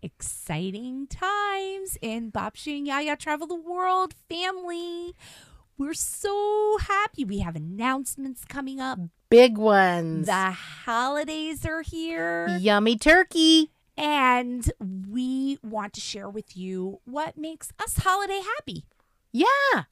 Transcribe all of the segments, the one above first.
Exciting times in Babcia and Yaya Travel the World family. We're so happy. We have announcements coming up. Big ones. The holidays are here. Yummy turkey. And we want to share with you what makes us holiday happy. Yeah.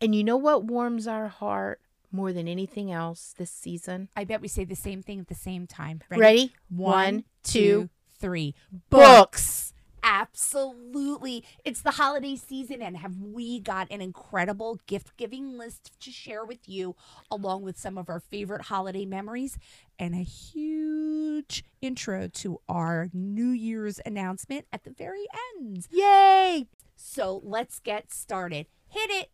And you know what warms our heart more than anything else this season? I bet we say the same thing at the same time. Ready? One, two, two, three. books. Absolutely. It's the holiday season, and have we got an incredible gift giving list to share with you, along with some of our favorite holiday memories and a huge intro to our New Year's announcement at the very end. Yay! So let's get started. Hit it.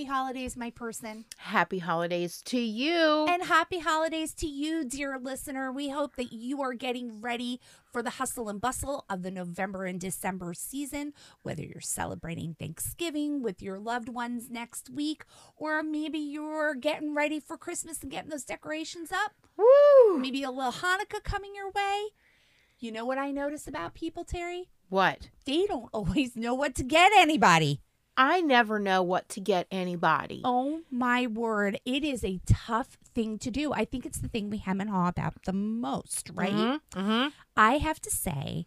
Happy holidays, my person. Happy holidays to you. And happy holidays to you, dear listener. We hope that you are getting ready for the hustle and bustle of the November and December season, whether you're celebrating Thanksgiving with your loved ones next week, or maybe you're getting ready for Christmas and getting those decorations up. Woo! Maybe a little Hanukkah coming your way. You know what I notice about people, Terry? What? They don't always know what to get anybody. I never know what to get anybody. Oh my word. It is a tough thing to do. I think it's the thing we hem and haw about the most, right? Mm-hmm. I have to say,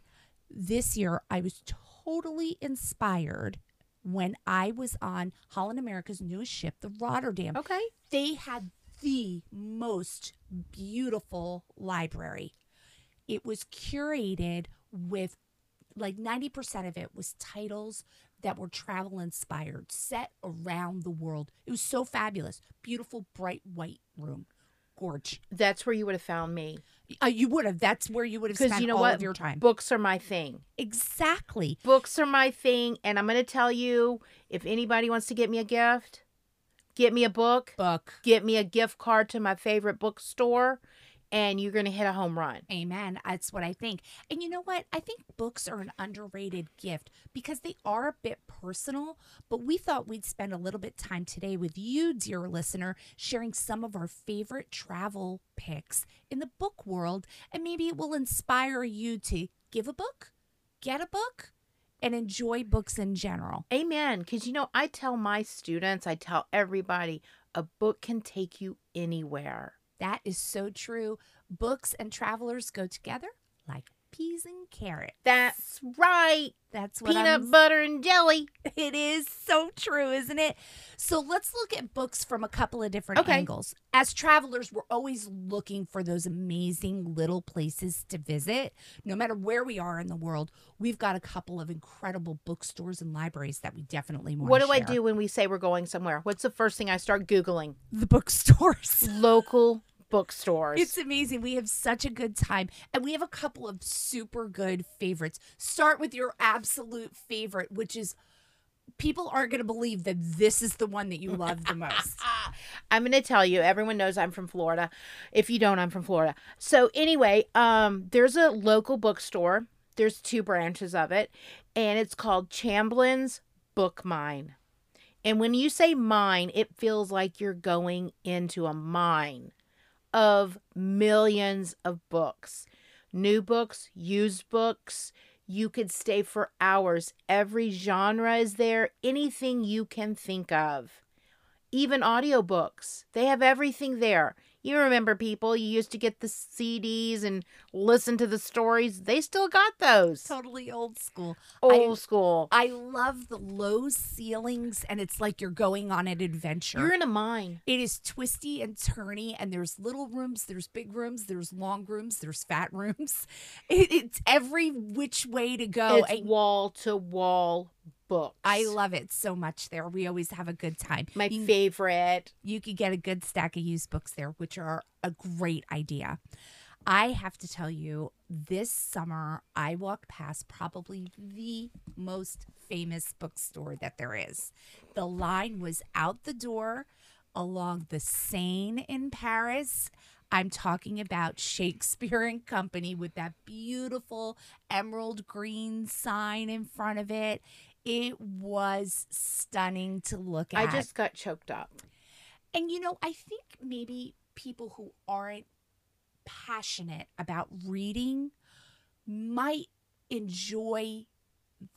this year I was totally inspired when I was on Holland America's newest ship, the Rotterdam. Okay. They had the most beautiful library. It was curated with like 90% of it was titles that were travel inspired, set around the world. It was so fabulous. Beautiful, bright white room. Gorge. That's where you would have found me. Uh, you would have. That's where you would have spent you know all what? of your time. Books are my thing. exactly. Books are my thing. And I'm going to tell you if anybody wants to get me a gift, get me a book, Book. get me a gift card to my favorite bookstore, and you're going to hit a home run. Amen. That's what I think. And you know what? I think books are an underrated gift because they are a bit personal, but we thought we'd spend a little bit time today with you, dear listener, sharing some of our favorite travel picks in the book world. And maybe it will inspire you to give a book, get a book, and enjoy books in general. Amen. Because, you know, I tell my students, I tell everybody, a book can take you anywhere. That is so true. Books and travelers go together like peas and carrots. That's right. That's what Peanut I'm butter and jelly. It is so true, isn't it? So let's look at books from a couple of different Okay. angles. As travelers, we're always looking for those amazing little places to visit. No matter where we are in the world, we've got a couple of incredible bookstores and libraries that we definitely want to. What do I do when we say we're going somewhere? What's the first thing I start Googling? The bookstores. Local bookstores. It's amazing. We have such a good time. And we have a couple of super good favorites. Start with your absolute favorite, which is people aren't going to believe that this is the one that you love the most. I'm going to tell you, everyone knows I'm from Florida. If you don't, I'm from Florida. So anyway, um, there's a local bookstore. There's two branches of it, and it's called Chamblin's Book Mine. And when you say mine, it feels like you're going into a mine of millions of books. New books, used books. You could stay for hours. Every genre is there, anything you can think of even audiobooks. They have everything there. You remember people, you used to get the CDs and listen to the stories. They still got those. totally old school. Old school. I love the low ceilings, and it's like you're going on an adventure. You're in a mine. it is twisty and turny, and there's little rooms, there's big rooms, there's long rooms, there's fat rooms. It, it's every which way to go. it's and wall to wall books. I love it so much there. We always have a good time. my you, favorite. you could get a good stack of used books there, which are a great idea. I have to tell you, this summer I walked past probably the most famous bookstore that there is. The line was out the door along the Seine in Paris. I'm talking about Shakespeare and Company with that beautiful emerald green sign in front of it. It was stunning to look at. I just got choked up. And you know, I think maybe people who aren't passionate about reading might enjoy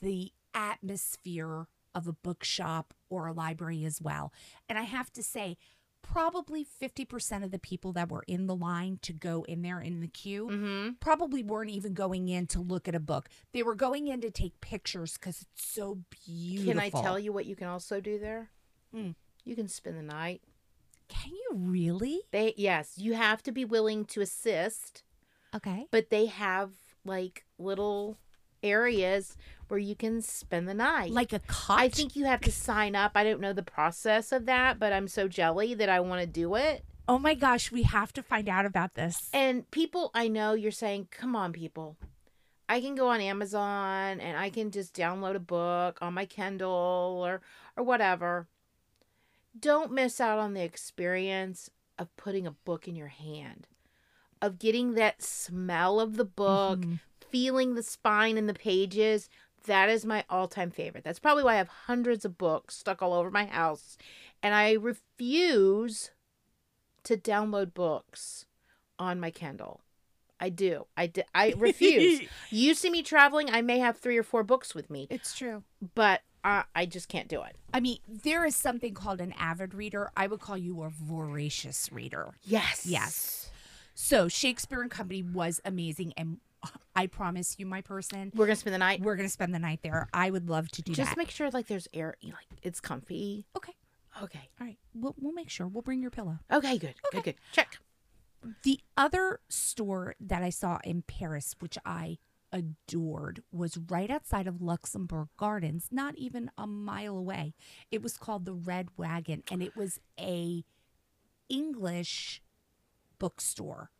the atmosphere of a bookshop or a library as well. And I have to say, probably 50% of the people that were in the line to go in there in the queue Mm-hmm. probably weren't even going in to look at a book. They were going in to take pictures because it's so beautiful. Can I tell you what you can also do there? Hmm. You can spend the night. Can you really? They yes, you have to be willing to assist, Okay. but they have like little areas where you can spend the night. Like a cot? I think you have to sign up. I don't know the process of that, but I'm so jelly that I want to do it. Oh my gosh, we have to find out about this. And people, I know you're saying, come on, people. I can go on Amazon and I can just download a book on my Kindle or or whatever. Don't miss out on the experience of putting a book in your hand, of getting that smell of the book, Mhm. feeling the spine in the pages. That is my all time favorite. That's probably why I have hundreds of books stuck all over my house. And I refuse to download books on my Kindle. I do. I, d- I refuse. you see me traveling, I may have three or four books with me, it's true. but I, I just can't do it. I mean, there is something called an avid reader. I would call you a voracious reader. Yes. Yes. So Shakespeare and Company was amazing, and I promise you, my person, We're going to spend the night. we're gonna spend the night there. I would love to do Just that. Just make sure like there's air, you know, like it's comfy. okay. Okay. All right. We'll we'll make sure. We'll bring your pillow. Okay, good. Good, good. Check. The other store that I saw in Paris, which I adored, was right outside of Luxembourg Gardens, not even a mile away. It was called the Red Wagon, and it was a English bookstore.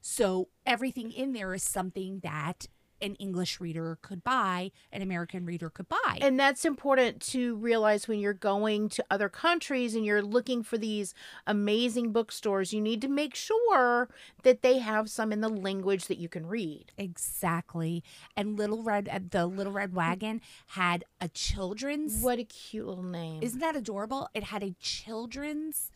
So everything in there is something that an English reader could buy, an American reader could buy. And that's important to realize when you're going to other countries and you're looking for these amazing bookstores. You need to make sure that they have some in the language that you can read. exactly. And Little Red, uh, the Little Red Wagon had a children's What a cute little name. Isn't that adorable? It had a children's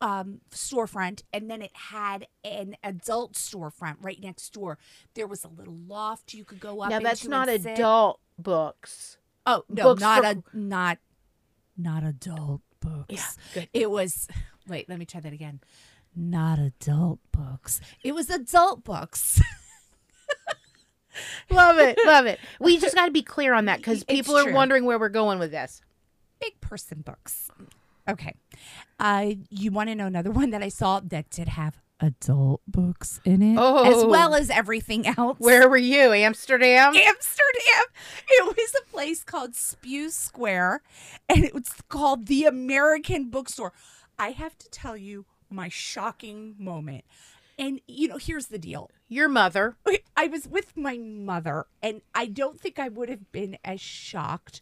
um storefront and then it had an adult storefront right next door. There was a little loft you could go up now that's not and sit. adult books. Oh, no, books not for- a not not adult books. Yeah, good. It was Wait, let me try that again. Not adult books. It was adult books. Love it. Love it. We just got to be clear on that because people are wondering where we're going with this. Big person books. Okay. Uh you want to know another one that I saw that did have adult books in it as Oh. well as everything else. Where were you? Amsterdam? Amsterdam. It was a place called Spew Square, and it was called the American Bookstore. I have to tell you my shocking moment. And, you know, here's the deal Your mother. I was with my mother, and I don't think I would have been as shocked.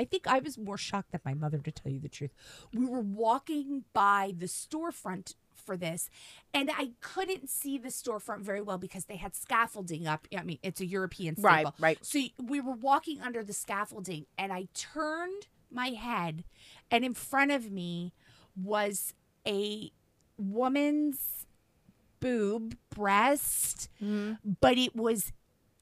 I think I was more shocked than my mother, to tell you the truth. We were walking by the storefront for this, and I couldn't see the storefront very well because they had scaffolding up. I mean, it's a European staple. Right, right. So we were walking under the scaffolding, and I turned my head, and in front of me was a woman's boob, breast, mm-hmm. but it was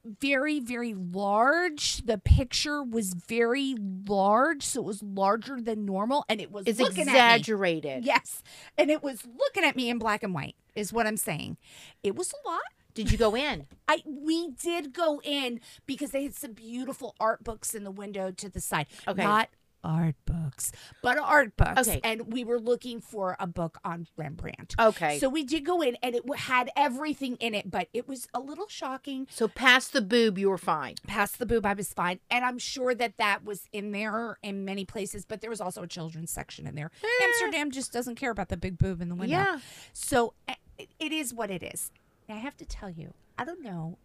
very, very large. The picture was very large, so it was larger than normal, and it was It's looking at me. exaggerated. Yes, and it was looking at me in black and white. Is what I'm saying. It was a lot. Did you go in? I we did go in because they had some beautiful art books in the window to the side. Okay. Not art books, but art books. Okay. And we were looking for a book on Rembrandt. Okay. So, we did go in and it had everything in it, but it was a little shocking. So past the boob, you were fine. Past the boob, I was fine. And I'm sure that that was in there in many places, but there was also a children's section in there. Amsterdam just doesn't care about the big boob in the window. Yeah. So eh, it- it is what it is. Now, I have to tell you, I don't know.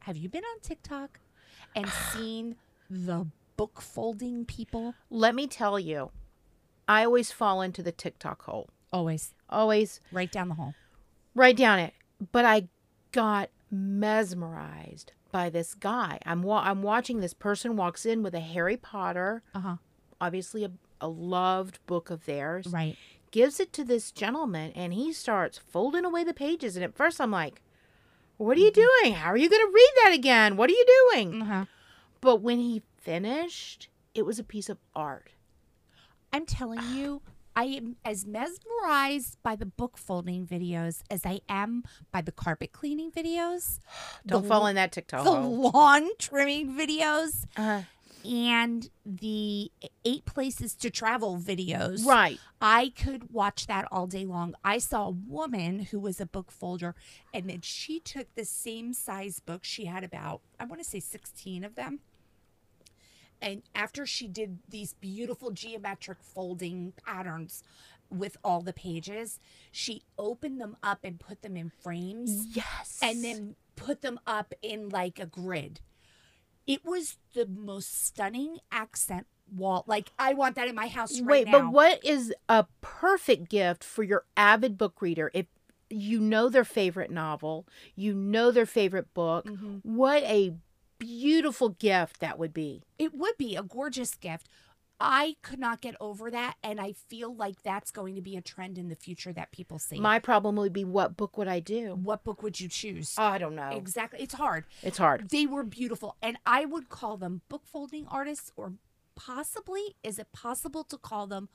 Have you been on TikTok and seen the book folding people? Let me tell you, I always fall into the TikTok hole. Always Always right down the hole. right down it. But I got mesmerized by this guy. I'm wa- I'm watching this person walks in with a Harry Potter, Uh huh. obviously a, a loved book of theirs. Right. gives it to this gentleman, and he starts folding away the pages. And at first, I'm like, "What are you doing? How are you going to read that again? What are you doing?" Uh-huh. But when he finished, it was a piece of art. I'm telling you, I am as mesmerized by the book folding videos as I am by the carpet cleaning videos, Don't the, fall in that TikTok the hole. lawn trimming videos, Uh, and the eight places to travel videos. right. I could watch that all day long. I saw a woman who was a book folder, and then she took the same size book. She had about, I want to say 16 of them. And after she did these beautiful geometric folding patterns with all the pages, she opened them up and put them in frames Yes. and then put them up in like a grid. It was the most stunning accent wall. Like, I want that in my house right Wait, now. but what is a perfect gift for your avid book reader? If you know their favorite novel, you know their favorite book, Mhm. what a beautiful gift that would be. It would be a gorgeous gift. I could not get over that, and I feel like that's going to be a trend in the future that people see. My problem would be what book would I do? what book would you choose? Oh, I don't know. Exactly. It's hard. It's hard. They were beautiful, and I would call them book folding artists, or possibly, is it possible to call them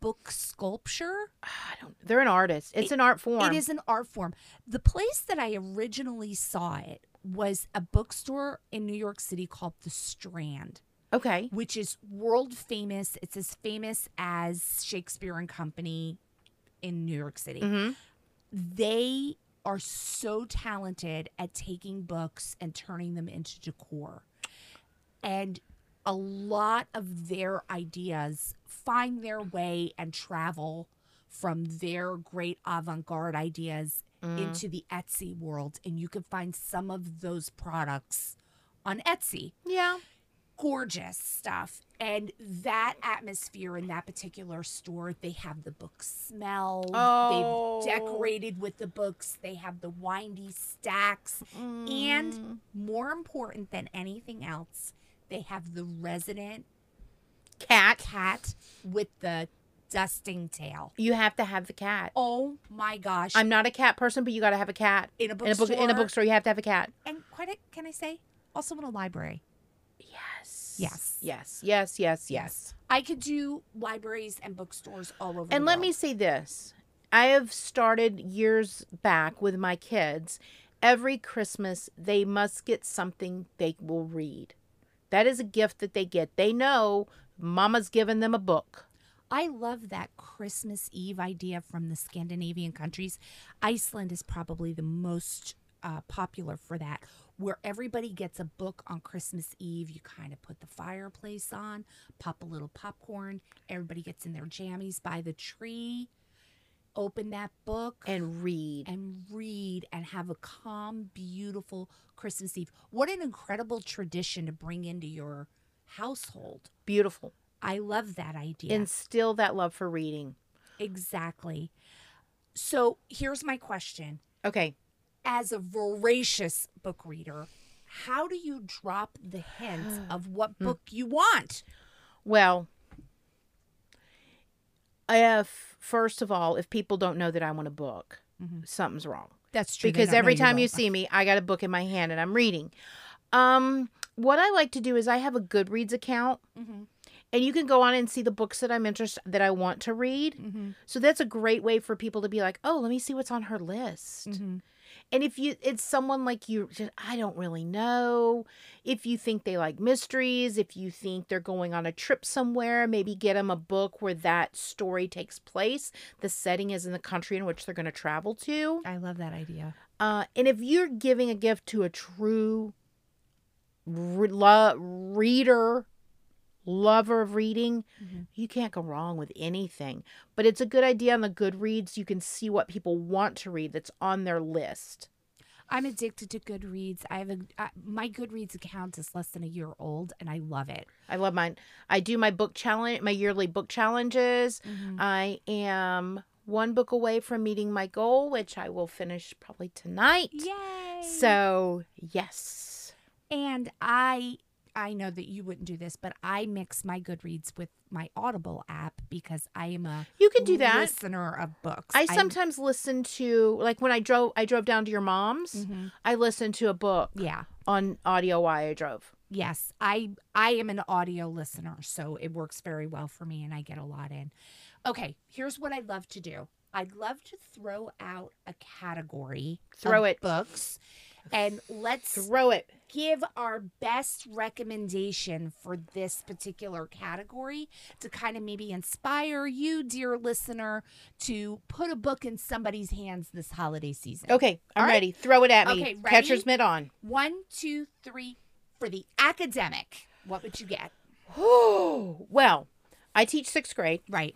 book sculpture? I don't. They're an artist. It's an art form. It is an art form. The place that I originally saw it was a bookstore in New York City called The Strand. Okay. which is world famous. It's as famous as Shakespeare and Company in New York City. hmm They are so talented at taking books and turning them into decor. And a lot of their ideas find their way and travel from their great avant garde ideas into the Etsy world. And you can find some of those products on Etsy Yeah. gorgeous stuff. And that atmosphere in that particular store, they have the book smell. Oh. They've decorated with the books. They have the windy stacks. Mm. And more important than anything else, they have the resident cat. cat with the dusting tail. You have to have the cat. Oh my gosh. I'm not a cat person, but you got to have a cat. in a In a bookstore. book in a bookstore, you have to have a cat. And quite a, can I say, also in a library. Yes. Yes. Yes. Yes. Yes. Yes. I could do libraries and bookstores all over. And let world. me say this I have started years back with my kids. Every Christmas, they must get something they will read. That is a gift that they get. They know mama's given them a book. I love that Christmas Eve idea from the Scandinavian countries. Iceland is probably the most uh, popular for that, where everybody gets a book on Christmas Eve. You kind of put the fireplace on, pop a little popcorn, everybody gets in their jammies by the tree, open that book. And read. and read and have a calm, beautiful Christmas Eve. What an incredible tradition to bring into your household. Beautiful. I love that idea. Instill that love for reading. Exactly. So here's my question. Okay. As a voracious book reader, how do you drop the hint of what book you want? Well, if first of all, if people don't know that I want a book, Mhm. something's wrong. That's true. because every time you see me, I got a book in my hand and I'm reading. Um, what I like to do is I have a Goodreads account, Mhm. And you can go on and see the books that I'm interested that I want to read. Mm-hmm. So that's a great way for people to be like, "Oh, let me see what's on her list." Mm-hmm. And if you it's someone like you just I don't really know, if you think they like mysteries, if you think they're going on a trip somewhere, maybe get them a book where that story takes place. The setting is in the country in which they're going to travel to. I love that idea. Uh, and if you're giving a gift to a true re- lo- reader, lover of reading, Mhm. you can't go wrong with anything. But it's a good idea on the Goodreads. You can see what people want to read that's on their list. I'm addicted to Goodreads. I have a I, my Goodreads account is less than a year old, and I love it. I love mine. I do my book challenge, my yearly book challenges. Mm-hmm. I am one book away from meeting my goal, which I will finish probably tonight. Yay! So, yes. and I I know that you wouldn't do this, but I mix my Goodreads with my Audible app because I am a You could do that. listener of books. I I'm- sometimes listen to like when I drove I drove down to your mom's, Mhm. I listened to a book yeah. on audio while I drove. Yes, I I am an audio listener, so it works very well for me and I get a lot in. Okay, here's what I'd love to do. I'd love to throw out a category. Throw of it. books. And let's Throw it. give our best recommendation for this particular category to kind of maybe inspire you, dear listener, to put a book in somebody's hands this holiday season. Okay, I'm right. ready. Throw it at me. Okay, ready? Catcher's mitt on. One, two, three. For the academic, what would you get? Oh, well, I teach sixth grade Right.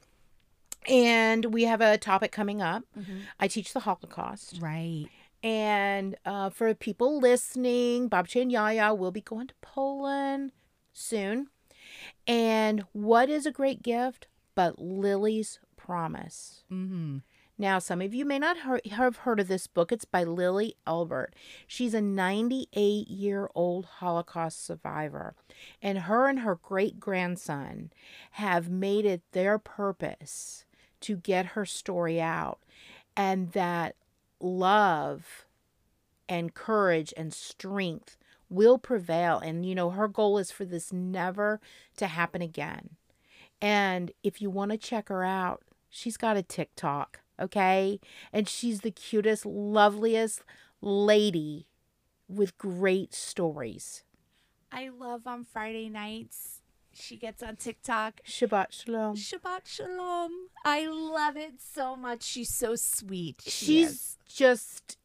and we have a topic coming up. Mhm. I teach the Holocaust. Right. And uh, for people listening, Babcia and Yaya will be going to Poland soon. And what is a great gift but Lily's Promise? Mm-hmm. Now, some of you may not he- have heard of this book. It's by Lily Ebert. She's a 98 year old Holocaust survivor, and her and her great grandson have made it their purpose to get her story out, and that love and courage and strength will prevail. And, you know, her goal is for this never to happen again. And if you want to check her out, she's got a TikTok, okay? And she's the cutest, loveliest lady with great stories. I love on Friday nights. She gets on TikTok. Shabbat Shalom. Shabbat Shalom. I love it so much. She's so sweet. She She's is. just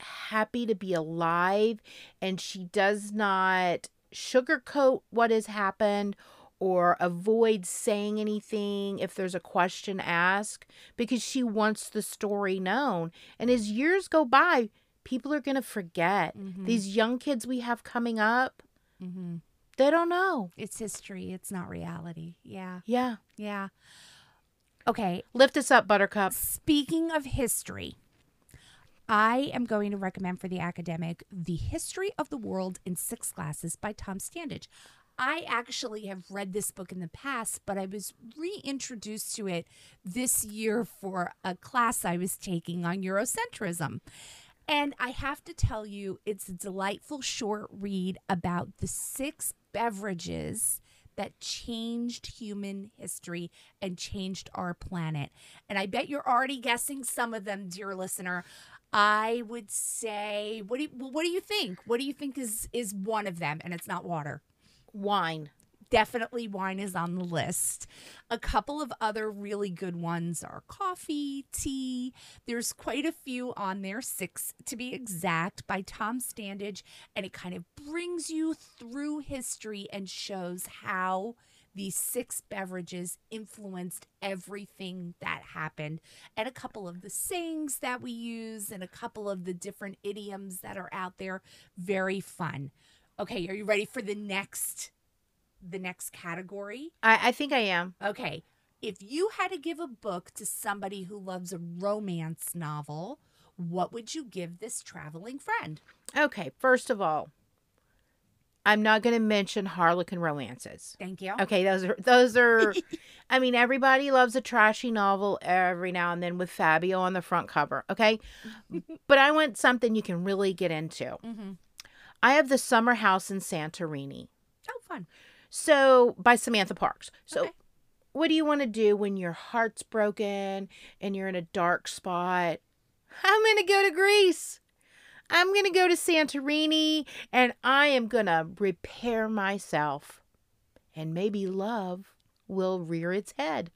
happy to be alive and she does not sugarcoat what has happened or avoid saying anything if there's a question asked because she wants the story known. And as years go by, people are going to forget. Mhm. These young kids we have coming up, Mm-hmm. They don't know. It's history. It's not reality. Yeah. Yeah. Yeah. Okay. Lift us up, Buttercup. Speaking of history, I am going to recommend for the academic The History of the World in Six Glasses by Tom Standage. I actually have read this book in the past, but I was reintroduced to it this year for a class I was taking on Eurocentrism. And I have to tell you, it's a delightful short read about the six beverages that changed human history and changed our planet. And I bet you're already guessing some of them, dear listener. I would say, what do you, what do you think? What do you think is is one of them? And it's not water Wine. Definitely wine is on the list. A couple of other really good ones are coffee, tea. There's quite a few on there, six to be exact, by Tom Standage. And it kind of brings you through history and shows how these six beverages influenced everything that happened. And a couple of the sayings that we use and a couple of the different idioms that are out there. Very fun. Okay, are you ready for the next the next category? I, I think I am. Okay. If you had to give a book to somebody who loves a romance novel, what would you give this traveling friend? Okay, first of all, I'm not going to mention Harlequin romances. Thank you. Okay, those are those are I mean everybody loves a trashy novel every now and then with Fabio on the front cover, okay? but I want something you can really get into. Mm-hmm. I have The Summer House in Santorini. Oh, fun. So, by Samantha Parks. So, Okay. what do you want to do when your heart's broken and you're in a dark spot? I'm going to go to Greece. I'm going to go to Santorini and I am going to repair myself. And maybe love will rear its head.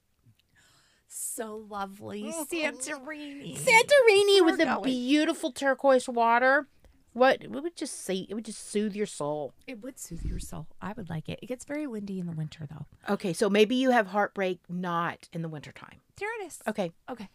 So lovely. Mm-hmm. Santorini. Santorini We're with the going. beautiful turquoise water. What it would just say it would just soothe your soul. It would soothe your soul. I would like it. It gets very windy in the winter, though. Okay, so maybe you have heartbreak not in the wintertime. There it is. Okay. Okay.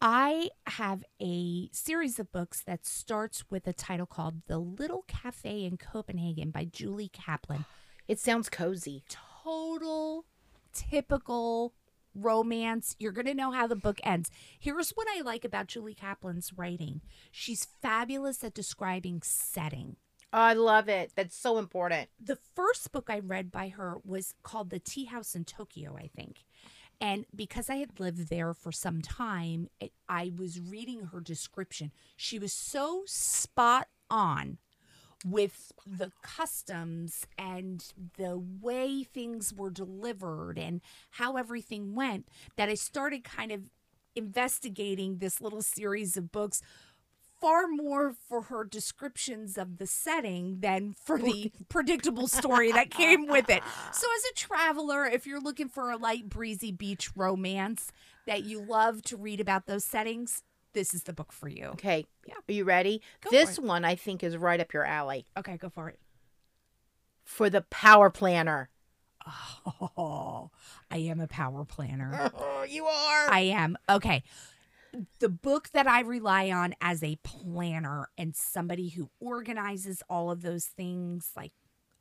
I have a series of books that starts with a title called The Little Cafe in Copenhagen by Julie Caplin. It sounds cozy. Total, typical romance. You're going to know how the book ends. Here's what I like about Julie Caplin's writing she's fabulous at describing setting. Oh, I love it. That's so important. The first book I read by her was called The Tea House in Tokyo, I think. And because I had lived there for some time, it, I was reading her description. She was so spot on with the customs and the way things were delivered and how everything went that I started kind of investigating this little series of books far more for her descriptions of the setting than for the predictable story that came with it. So, as a traveler, if you're looking for a light, breezy beach romance that you love to read about those settings, this is the book for you. Okay. Yeah. Are you ready? Go for this one I think is right up your alley. Okay, go for it. For the power planner. Oh, I am a power planner. Oh, you are. I am. Okay. The book that I rely on as a planner and somebody who organizes all of those things, like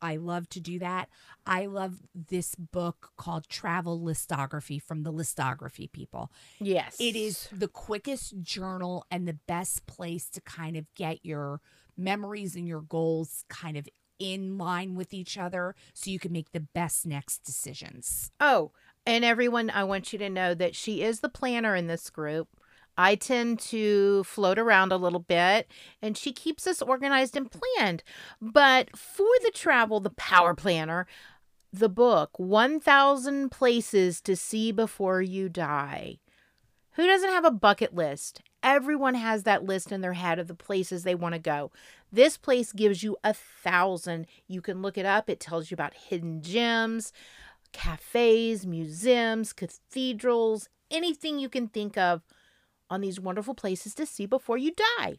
I love to do that. I love this book called Travel Listography from the Listography people. yes. It is the quickest journal and the best place to kind of get your memories and your goals kind of in line with each other so you can make the best next decisions. Oh, and everyone, I want you to know that she is the planner in this group. I tend to float around a little bit and she keeps us organized and planned. But for the travel, the power planner, the book, 1000 Places to See Before You Die. Who doesn't have a bucket list? Everyone has that list in their head of the places they want to go. This place gives you a thousand. You can look it up. It tells you about hidden gems, cafes, museums, cathedrals, anything you can think of on these wonderful places to see before you die.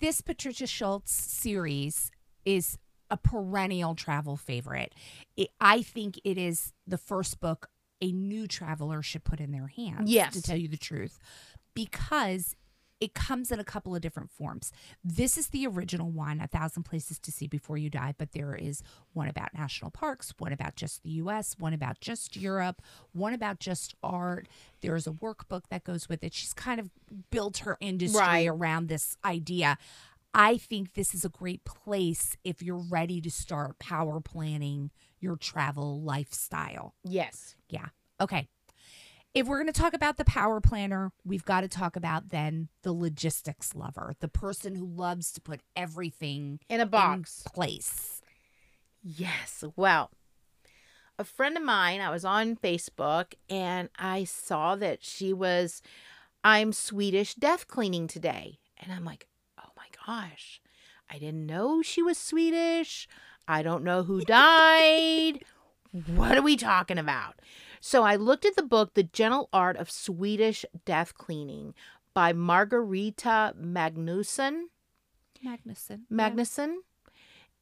this Patricia Schultz series is a perennial travel favorite. It, I think it is the first book a new traveler should put in their hands. Yes. To tell you the truth, because it comes in a couple of different forms. This is the original one, A Thousand Places to See Before You Die, but there is one about national parks, one about just the US, one about just Europe, one about just art. There's a workbook that goes with it. She's kind of built her industry Right. around this idea. I think this is a great place if you're ready to start power planning your travel lifestyle. Yes. Yeah. Okay. If we're going to talk about the power planner, we've got to talk about then the logistics lover, the person who loves to put everything In a box. in place. Yes. Well, a friend of mine, I was on Facebook and I saw that she was, I'm Swedish death cleaning today. And I'm like, oh my gosh, I didn't know she was Swedish. I don't know who died. what are we talking about? So I looked at the book, The Gentle Art of Swedish Death Cleaning by Margareta Magnusson. Magnuson. Magnusson.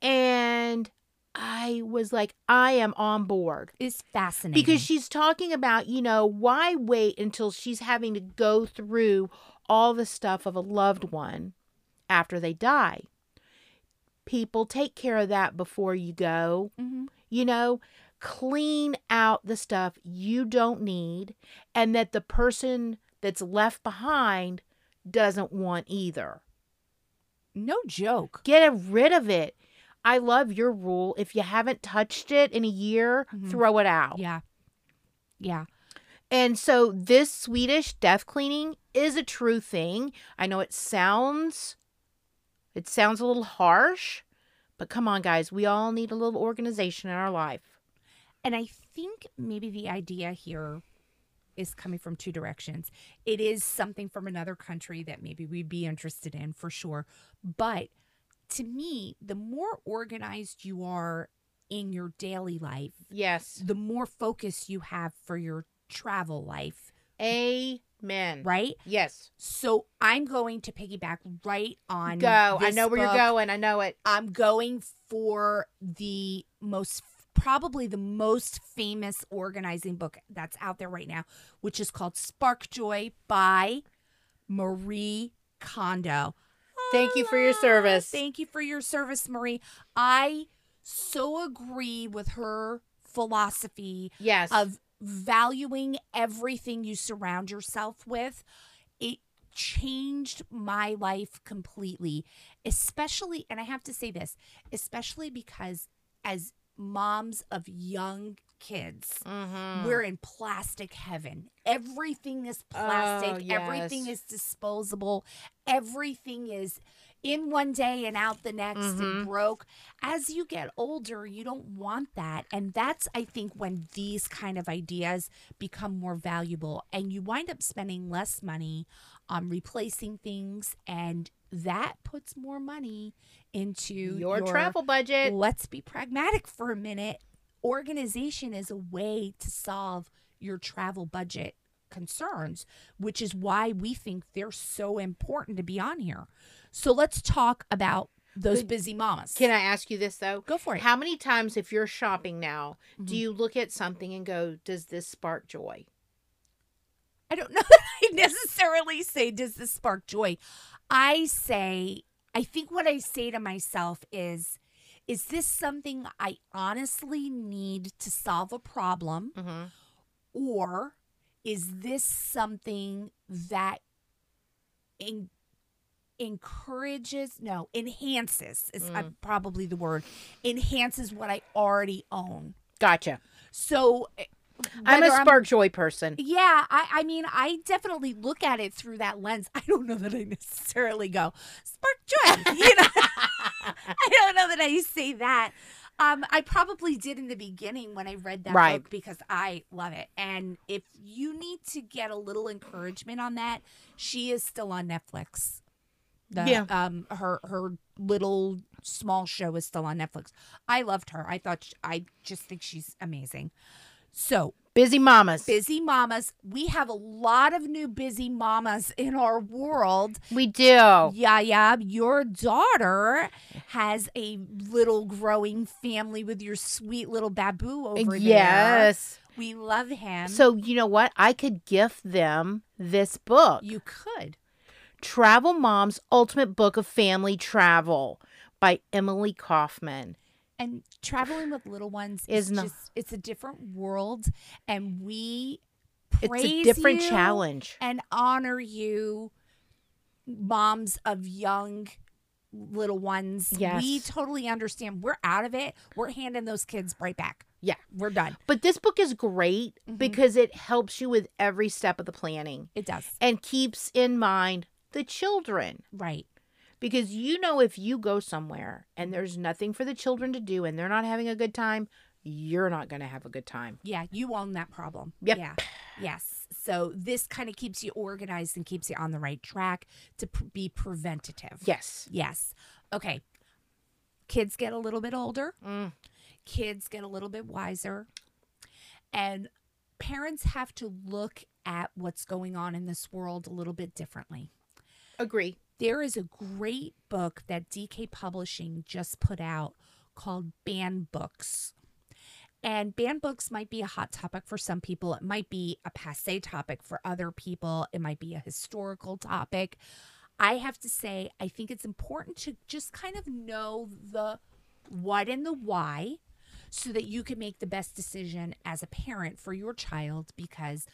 And I was like, I am on board. It's fascinating. Because she's talking about, you know, why wait until she's having to go through all the stuff of a loved one after they die? People take care of that before you go. Mhm. You know, clean out the stuff you don't need and that the person that's left behind doesn't want either. no joke. Get rid of it. I love your rule. If you haven't touched it in a year, Mhm. throw it out. Yeah. Yeah. And so this Swedish death cleaning is a true thing. I know it sounds it sounds a little harsh, but come on guys, we all need a little organization in our life. And I think maybe the idea here is coming from two directions. It is something from another country that maybe we'd be interested in for sure. But to me, the more organized you are in your daily life, Yes. the more focus you have for your travel life, Amen. right? Yes. So I'm going to piggyback right on Go. I know where book. you're going. I know it. I'm going for the most probably the most famous organizing book that's out there right now, which is called Spark Joy by Marie Kondo. Thank you for your ah, service. Thank you for your service, Marie. I so agree with her philosophy Yes. of valuing everything you surround yourself with. It changed my life completely, especially, and I have to say this, especially because as moms of young kids, Mm-hmm. we're in plastic heaven. Everything is plastic, Oh, everything is disposable, everything is in one day and out the next Mhm. and broke. As you get older, you don't want that. And that's, I think, when these kind of ideas become more valuable and you wind up spending less money on replacing things. And that puts more money into your, travel budget. let's be pragmatic for a minute. Organization is a way to solve your travel budget concerns, which is why we think they're so important to be on here. So let's talk about those But busy mamas. Can I ask you this though? Go for it. How many times, if you're shopping now, do Mhm. you look at something and go, "Does this spark joy?" I don't know that I necessarily say, does this spark joy? I say, I think what I say to myself is, is this something I honestly need to solve a problem? Mm-hmm. or is this something that en- encourages no enhances is uh, Mm. probably the word enhances what i already own Gotcha. so eh, I'm a spark joy person. yeah, I, I mean, I definitely look at it through that lens. I don't know that I necessarily go spark joy. You know, I don't know that I say that. Um, I probably did in the beginning when I read that Right. book because I love it. And if you need to get a little encouragement on that, she is still on Netflix. The, Yeah. Um, her her little small show is still on Netflix. I loved her. I thought sh I just think she's amazing. So Busy mamas. busy mamas. We have a lot of new busy mamas in our world. we do. Yaya, your daughter has a little growing family with your sweet little baboo over there. yes. We love him. So you know what? I could gift them this book. you could. Travel Mom's Ultimate Book of Family Travel by Emily Kaufman. And traveling with little ones Is is not- just it's a different world and we It's a different challenge. and honor you moms of young little ones. We totally understand. We're out of it. We're handing those kids right back. Yeah. We're done. But this book is great Mhm. because it helps you with every step of the planning It does. and keeps in mind the children. Right. Because you know, if you go somewhere and there's nothing for the children to do and they're not having a good time, you're not going to have a good time. Yeah, you own that problem. Yep. Yeah. Yes. So this kind of keeps you organized and keeps you on the right track to pr- be preventative. Yes. Yes. Okay. Kids get a little bit older. Mm. Kids get a little bit wiser. And parents have to look at what's going on in this world a little bit differently. Agree. There is a great book that DK Publishing just put out called Banned Books. And banned books might be a hot topic for some people. It might be a passe topic for other people. It might be a historical topic. I have to say, I think it's important to just kind of know the what and the why so that you can make the best decision as a parent for your child because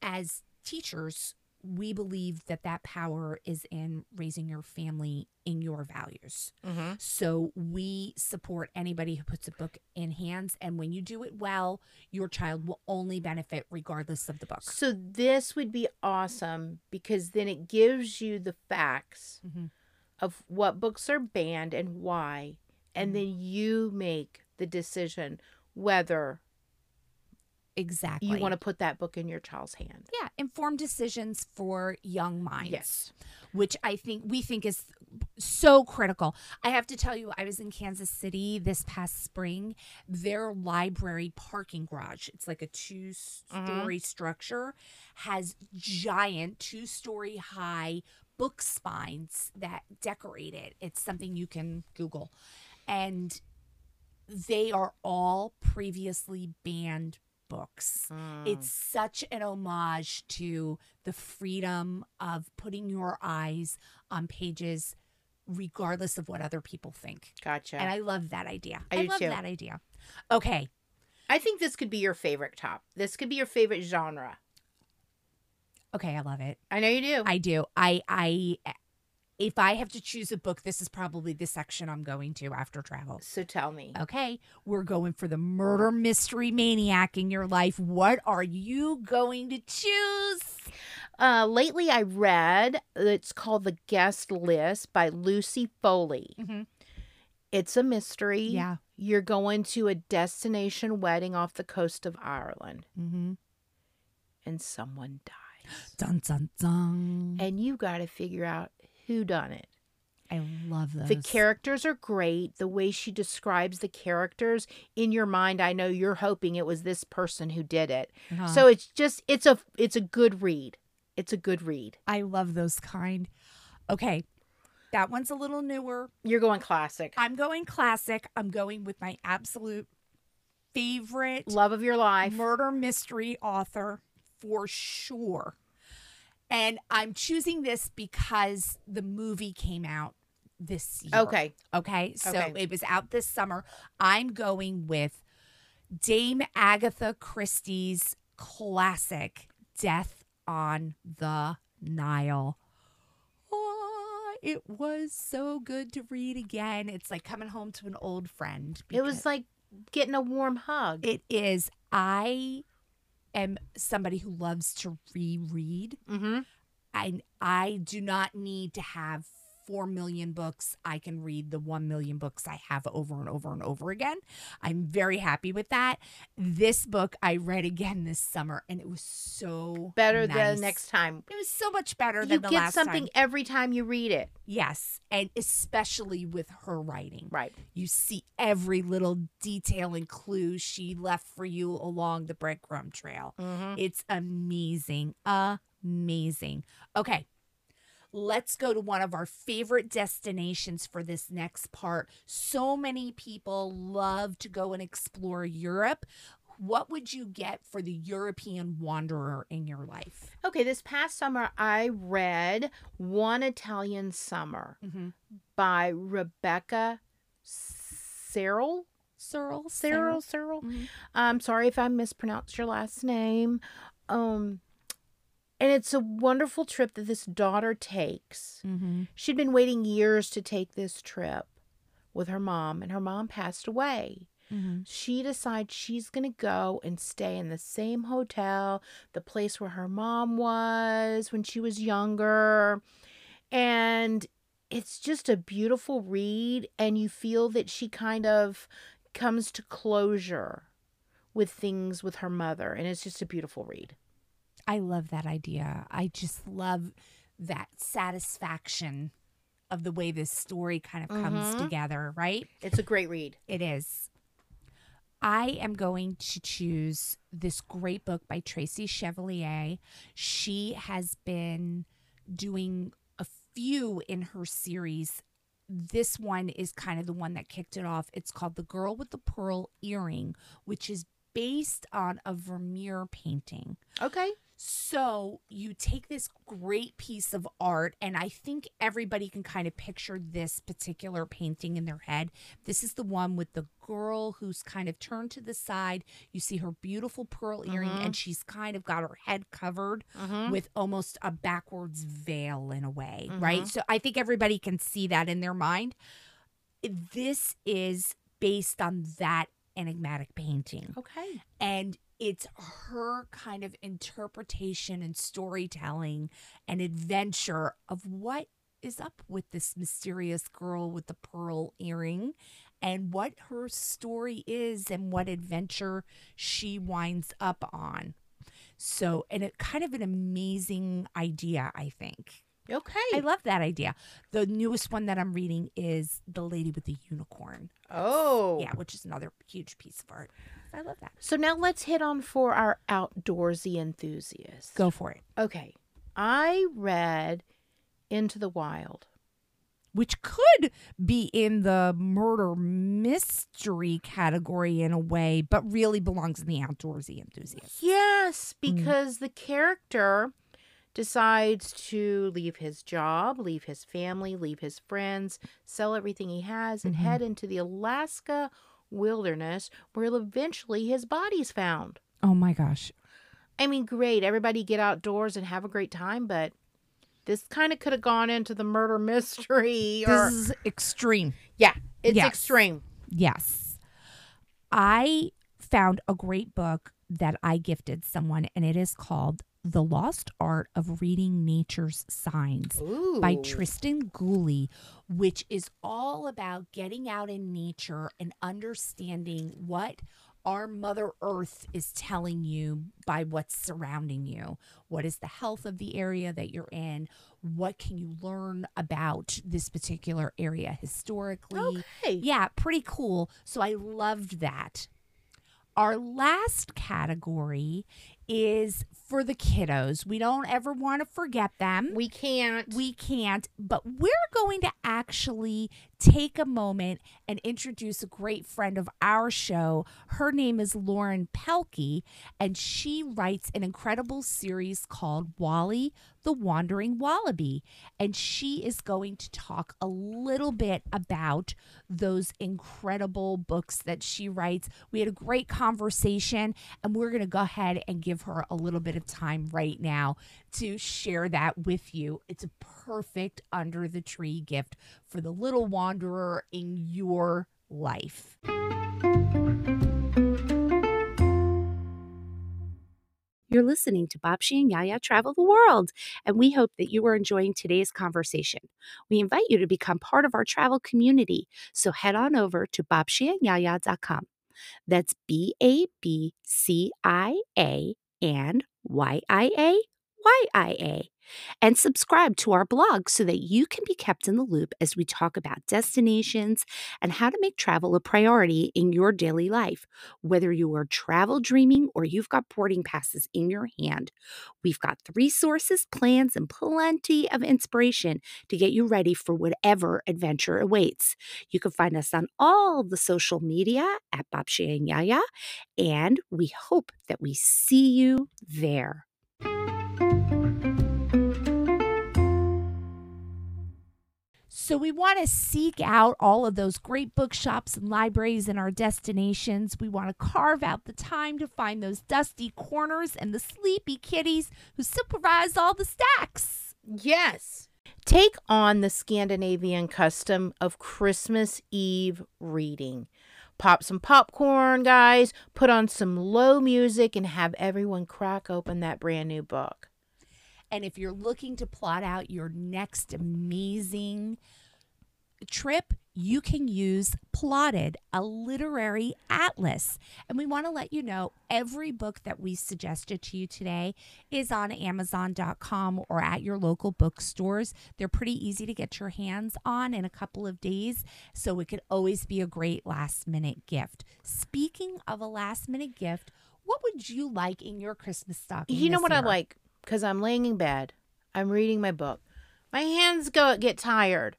as teachers we believe that that power is in raising your family in your values Mm-hmm. so we support anybody who puts a book in hands and when you do it well your child will only benefit regardless of the book So this would be awesome because then it gives you the facts Mhm. of what books are banned and why, and Mhm. then you make the decision whether exactly you want to put that book in your child's hand. yeah informed decisions for young minds Yes. which I think we think is so critical. I have to tell you, I was in Kansas City this past spring. Their library parking garage, it's like a two mm-hmm. story structure, has giant two story high book spines that decorate it. It's something you can Google. And they are all previously banned books. Mm. It's such an homage to the freedom of putting your eyes on pages regardless of what other people think. gotcha. And I love that idea. I I, love too. that idea. Okay. I think this could be your favorite top. This could be your favorite genre. Okay, I love it. I know you do. I do. I I if I have to choose a book, this is probably the section I'm going to after travel. so tell me. Okay, we're going for the murder mystery maniac in your life. What are you going to choose? Uh, lately, I read it's called The Guest List by Lucy Foley. Mhm. It's a mystery. Yeah. You're going to a destination wedding off the coast of Ireland, Mm-hmm. and someone dies, Dun dun dun. and you got to figure out who done it. I love those. The characters are great. The way she describes the characters in your mind, I know you're hoping it was this person who did it. Uh-huh. So it's just it's a it's a good read. It's a good read. I love those kind. Okay, that one's a little newer. You're going classic. I'm going classic. I'm going with my absolute favorite Love of your life. murder mystery author for sure. And I'm choosing this because the movie came out this year. Okay. Okay. So Okay. it was out this summer. I'm going with Dame Agatha Christie's classic Death on the Nile. Oh, it was so good to read again. It's like coming home to an old friend. It was like getting a warm hug. it is. I am somebody who loves to reread. mm-hmm. I I do not need to have four million books. I can read the one million books I have over and over and over again. I'm very happy with that. This book I read again this summer, and it was so Better nice. the next time. It was so much better You than the last time. You get something every time you read it. Yes, and especially with her writing. Right. You see every little detail and clue she left for you along the breadcrumb trail. Mm-hmm. It's amazing. Amazing. Okay. Let's go to one of our favorite destinations for this next part. So many people love to go and explore Europe. What would you get for the European wanderer in your life? Okay, this past summer I read One Italian Summer Mm-hmm. by Rebecca Serle. Cyril? Cyril, Cyril. Mhm. I'm sorry if I mispronounced your last name. Um, and it's a wonderful trip that this daughter takes. Mm-hmm. She'd been waiting years to take this trip with her mom, and her mom passed away. Mm-hmm. She decides she's going to go and stay in the same hotel, the place where her mom was when she was younger. And it's just a beautiful read, and you feel that she kind of comes to closure with things with her mother. And it's just a beautiful read. I love that idea. I just love that satisfaction of the way this story kind of comes Mhm. together, right? It's a great read. It is. I am going to choose this great book by Tracy Chevalier. She has been doing a few in her series. This one is kind of the one that kicked it off. It's called The Girl with the Pearl Earring, which is based on a Vermeer painting. Okay. So you take this great piece of art, and I think everybody can kind of picture this particular painting in their head. This is the one with the girl who's kind of turned to the side. You see her beautiful pearl earring, Mhm. and she's kind of got her head covered Mm-hmm. with almost a backwards veil in a way, right? So I think everybody can see that in their mind. This is based on that enigmatic painting Okay. and it's her kind of interpretation and storytelling and adventure of what is up with this mysterious girl with the pearl earring and what her story is and what adventure she winds up on. So, and it kind of an amazing idea, I think. Okay. I love that idea. The newest one that I'm reading is The Lady with the Unicorn. oh. Yeah, which is another huge piece of art. I love that. So now let's hit on for our outdoorsy enthusiasts. Go for it. Okay. I read Into the Wild. which could be in the murder mystery category in a way, but really belongs in the outdoorsy enthusiast. Yes, because the character decides to leave his job, leave his family, leave his friends, sell everything he has, and Mhm. head into the Alaska wilderness where eventually his body's found. Oh my gosh. I mean, great. Everybody get outdoors and have a great time, but this kind of could have gone into the murder mystery or This is extreme. yeah, it's Yes. extreme. Yes. I found a great book that I gifted someone, and it is called The Lost Art of Reading Nature's Signs Ooh. by Tristan Gooley, which is all about getting out in nature and understanding what our Mother Earth is telling you by what's surrounding you. What is the health of the area that you're in? What can you learn about this particular area historically? Okay. Yeah, pretty cool. So I loved that. Our last category is for the kiddos. We don't ever want to forget them. We can't. We can't, but we're going to actually take a moment and introduce a great friend of our show. Her name is Lauren Pelkey, and she writes an incredible series called Wally the Wandering Wallaby. And she is going to talk a little bit about those incredible books that she writes. We had a great conversation, and we're going to go ahead and give her a little bit of time right now to share that with you. It's a perfect under the tree gift for the little wanderer in your life. You're listening to Babcia and Yaya Travel the World, and we hope that you are enjoying today's conversation. We invite you to become part of our travel community, so head on over to babciaandyaya.com. That's B A B C I A and Y I A Y I A. And subscribe to our blog so that you can be kept in the loop as we talk about destinations and how to make travel a priority in your daily life. Whether you are travel dreaming or you've got boarding passes in your hand, we've got resources, plans, and plenty of inspiration to get you ready for whatever adventure awaits. You can find us on all the social media at Babcia and Yaya, and we hope that we see you there. So, we want to seek out all of those great bookshops and libraries in our destinations. We want to carve out the time to find those dusty corners and the sleepy kitties who supervise all the stacks. Yes. Take on the Scandinavian custom of Christmas Eve reading. Pop some popcorn, guys, put on some low music, and have everyone crack open that brand new book. And if you're looking to plot out your next amazing trip, you can use Plotted, a literary atlas. And we want to let you know every book that we suggested to you today is on Amazon.com or at your local bookstores. They're pretty easy to get your hands on in a couple of days, so it could always be a great last minute gift. Speaking of a last minute gift, what would you like in your Christmas stocking? You know what I like? Because I'm laying in bed, I'm reading my book. My hands go get tired.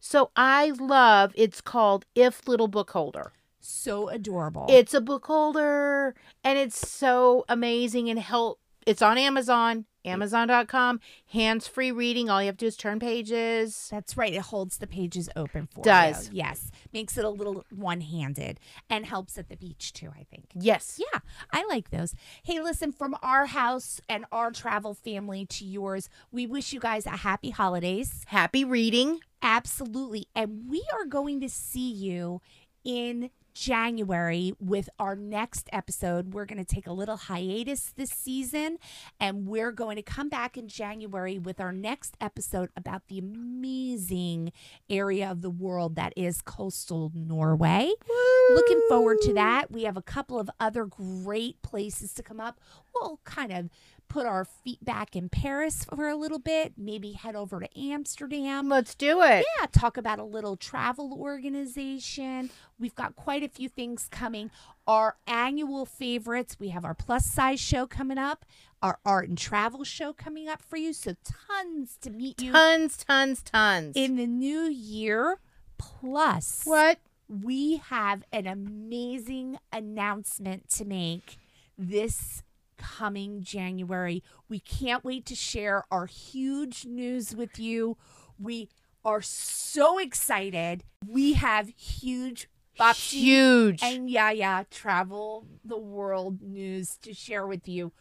So I love it's called If Little Book Holder. So adorable. It's a book holder and it's so amazing and help it's on Amazon, amazon.com, hands-free reading. All you have to do is turn pages. That's right. It holds the pages open for you. Does. you. Yes. Makes it a little one handed and helps at the beach too, I think. Yes. Yeah, I like those. Hey, listen, from our house and our travel family to yours, we wish you guys a happy holidays. Happy reading. Absolutely. And we are going to see you in January with our next episode. We're going to take a little hiatus this season and we're going to come back in January with our next episode about the amazing area of the world that is coastal Norway. Looking forward to that. We have a couple of other great places to come up. We'll kind of put our feet back in Paris for a little bit, maybe head over to Amsterdam. Let's do it. Yeah, talk about a little travel organization. We've got quite a few things coming. Our annual favorites, we have our plus size show coming up, our art and travel show coming up for you. So, tons to meet you Tons, tons, tons. in the new year. Plus, what? we have an amazing announcement to make this coming January. We can't wait to share our huge news with you. We are so excited. We have huge Babcia Huge. and Yaya travel the world news to share with you.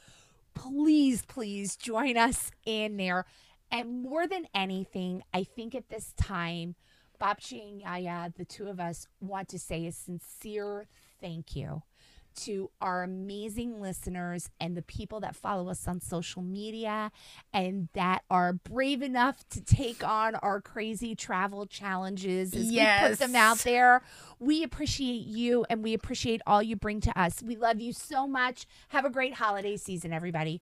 please, please join us in there. And more than anything, I think at this time, Babcia and Yaya, the two of us, want to say a sincere thank you to our amazing listeners and the people that follow us on social media and that are brave enough to take on our crazy travel challenges as we put them out there. We appreciate you and we appreciate all you bring to us. We love you so much. Have a great holiday season, everybody.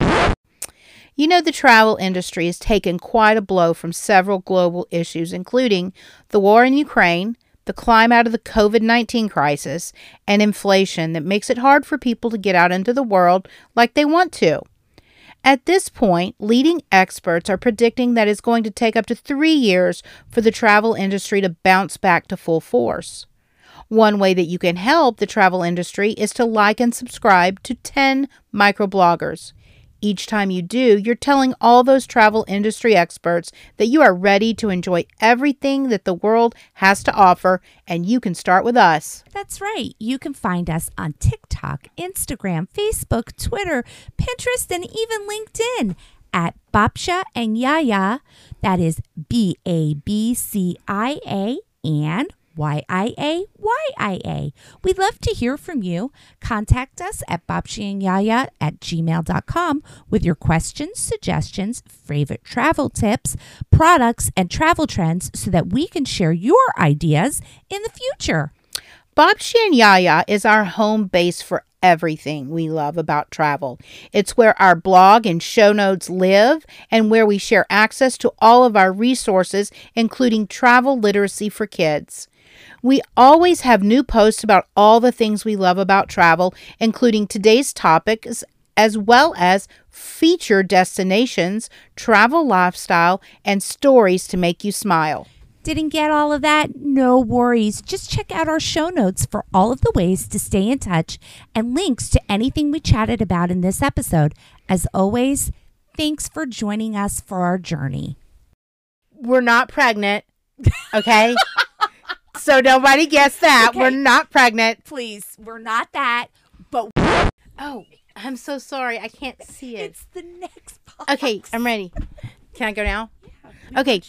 You know, the travel industry has taken quite a blow from several global issues, including the war in Ukraine, the climb out of the COVID 19 crisis, and inflation that makes it hard for people to get out into the world like they want to. At this point, leading experts are predicting that it's going to take up to three years for the travel industry to bounce back to full force. One way that you can help the travel industry is to like and subscribe to 10 microbloggers. Each time you do, you're telling all those travel industry experts that you are ready to enjoy everything that the world has to offer, and you can start with us. That's right. You can find us on TikTok, Instagram, Facebook, Twitter, Pinterest, and even LinkedIn at Babcia and Yaya. That is B A B C I A and Y I A Y I A. We'd love to hear from you. Contact us at babciaandyaya at gmail.com with your questions, suggestions, favorite travel tips, products, and travel trends so that we can share your ideas in the future. Babcia and Yaya is our home base for everything we love about travel. It's where our blog and show notes live and where we share access to all of our resources, including travel literacy for kids. We always have new posts about all the things we love about travel, including today's topics, as well as feature destinations, travel lifestyle, and stories to make you smile. Didn't get all of that? No worries. Just check out our show notes for all of the ways to stay in touch and links to anything we chatted about in this episode. As always, thanks for joining us for our journey. We're not pregnant, okay? so nobody gets that. Okay. We're not pregnant. Please, we're not that, but Oh, I'm so sorry. I can't see it. it's the next box. Okay, I'm ready. Can I go now? Okay.